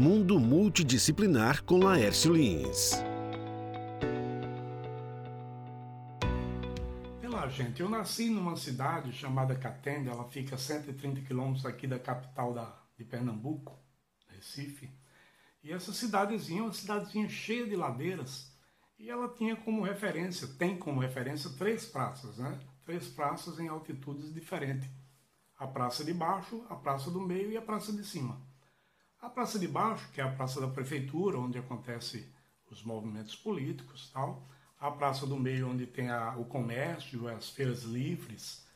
Mundo Multidisciplinar com Laércio Lins. Olá, gente. Eu nasci numa cidade chamada Catende, ela fica a 130 quilômetros aqui da capital da, de Pernambuco, Recife. E essa cidadezinha é uma cidadezinha cheia de ladeiras. E ela tinha como referência, tem como referência três praças, né? Três praças em altitudes diferentes. A praça de baixo, a praça do meio e a praça de cima. A Praça de Baixo, que é a praça da prefeitura, onde acontecem os movimentos políticos tal. A Praça do Meio, onde tem a, o comércio, as feiras livres.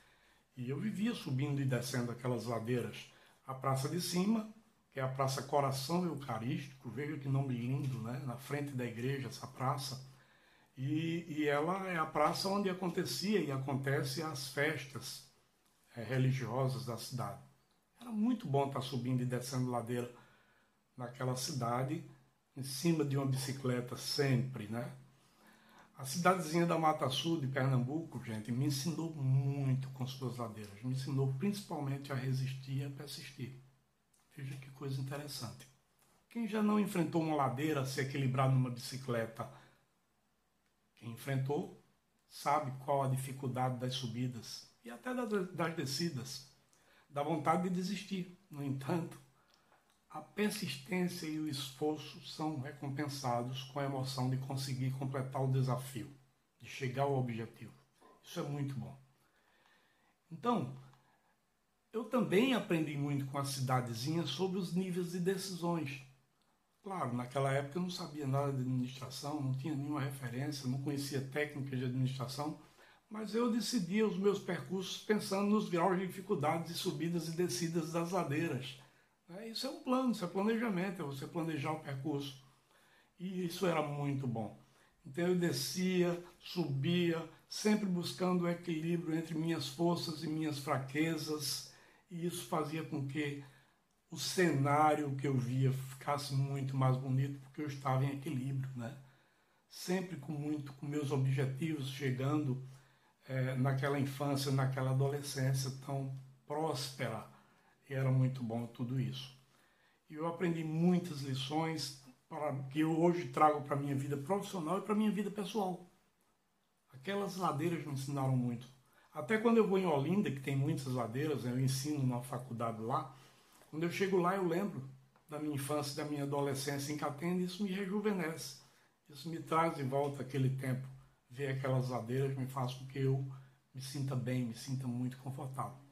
E eu vivia subindo e descendo aquelas ladeiras. A Praça de Cima, que é a Praça Coração Eucarístico, veja que nome lindo, né? Na frente da igreja, essa praça. E, e ela é a praça onde acontecia e acontece as festas é, religiosas da cidade. Era muito bom estar subindo e descendo ladeira naquela cidade, em cima de uma bicicleta sempre, né? A cidadezinha da Mata Sul de Pernambuco, gente, me ensinou muito com suas ladeiras. Me ensinou principalmente a resistir e a persistir. Veja que coisa interessante. Quem já não enfrentou uma ladeira se equilibrar numa bicicleta? Quem enfrentou sabe qual a dificuldade das subidas e até das descidas. Dá vontade de desistir. No entanto, a persistência e o esforço são recompensados com a emoção de conseguir completar o desafio, de chegar ao objetivo. Isso é muito bom. Então, eu também aprendi muito com a cidadezinha sobre os níveis de decisões. Claro, naquela época eu não sabia nada de administração, não tinha nenhuma referência, não conhecia técnicas de administração, mas eu decidia os meus percursos pensando nos graus de dificuldades e subidas e descidas das ladeiras isso é um plano, isso é planejamento, é você planejar o percurso. E isso era muito bom. Então eu descia, subia, sempre buscando o equilíbrio entre minhas forças e minhas fraquezas, e isso fazia com que o cenário que eu via ficasse muito mais bonito, porque eu estava em equilíbrio, né? Sempre com muito, com meus objetivos chegando é, naquela infância, naquela adolescência tão próspera e era muito bom tudo isso. E eu aprendi muitas lições para, que eu hoje trago para a minha vida profissional e para a minha vida pessoal. Aquelas ladeiras me ensinaram muito. Até quando eu vou em Olinda, que tem muitas ladeiras, eu ensino na faculdade lá, quando eu chego lá eu lembro da minha infância, da minha adolescência em Catenda, e isso me rejuvenesce. Isso me traz de volta aquele tempo. Ver aquelas ladeiras me faz com que eu me sinta bem, me sinta muito confortável.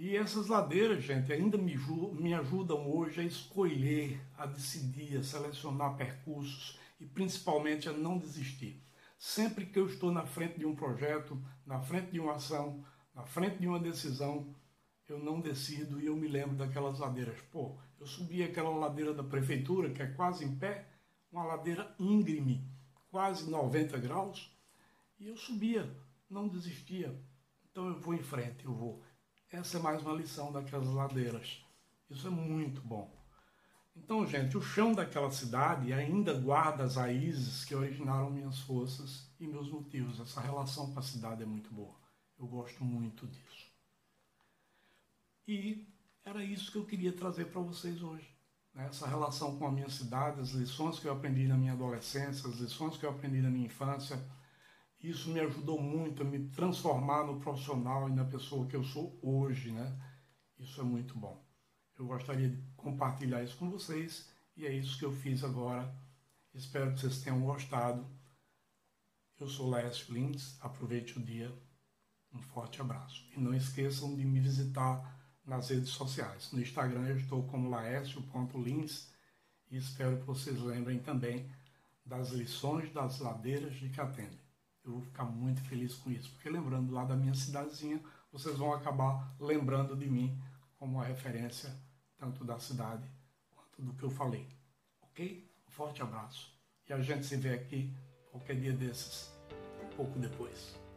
E essas ladeiras, gente, ainda me, me ajudam hoje a escolher, a decidir, a selecionar percursos e principalmente a não desistir. Sempre que eu estou na frente de um projeto, na frente de uma ação, na frente de uma decisão, eu não decido e eu me lembro daquelas ladeiras. Pô, eu subi aquela ladeira da prefeitura, que é quase em pé, uma ladeira íngreme, quase 90 graus, e eu subia, não desistia. Então eu vou em frente, eu vou. Essa é mais uma lição daquelas ladeiras. Isso é muito bom. Então, gente, o chão daquela cidade ainda guarda as raízes que originaram minhas forças e meus motivos. Essa relação com a cidade é muito boa. Eu gosto muito disso. E era isso que eu queria trazer para vocês hoje. Né? Essa relação com a minha cidade, as lições que eu aprendi na minha adolescência, as lições que eu aprendi na minha infância isso me ajudou muito a me transformar no profissional e na pessoa que eu sou hoje, né? Isso é muito bom. Eu gostaria de compartilhar isso com vocês e é isso que eu fiz agora. Espero que vocês tenham gostado. Eu sou Laércio Lins, aproveite o dia. Um forte abraço. E não esqueçam de me visitar nas redes sociais. No Instagram eu estou como laércio.lins e espero que vocês lembrem também das lições das ladeiras de Catende eu vou ficar muito feliz com isso, porque lembrando lá da minha cidadezinha, vocês vão acabar lembrando de mim como uma referência tanto da cidade quanto do que eu falei. Ok? Um forte abraço. E a gente se vê aqui qualquer dia desses, um pouco depois.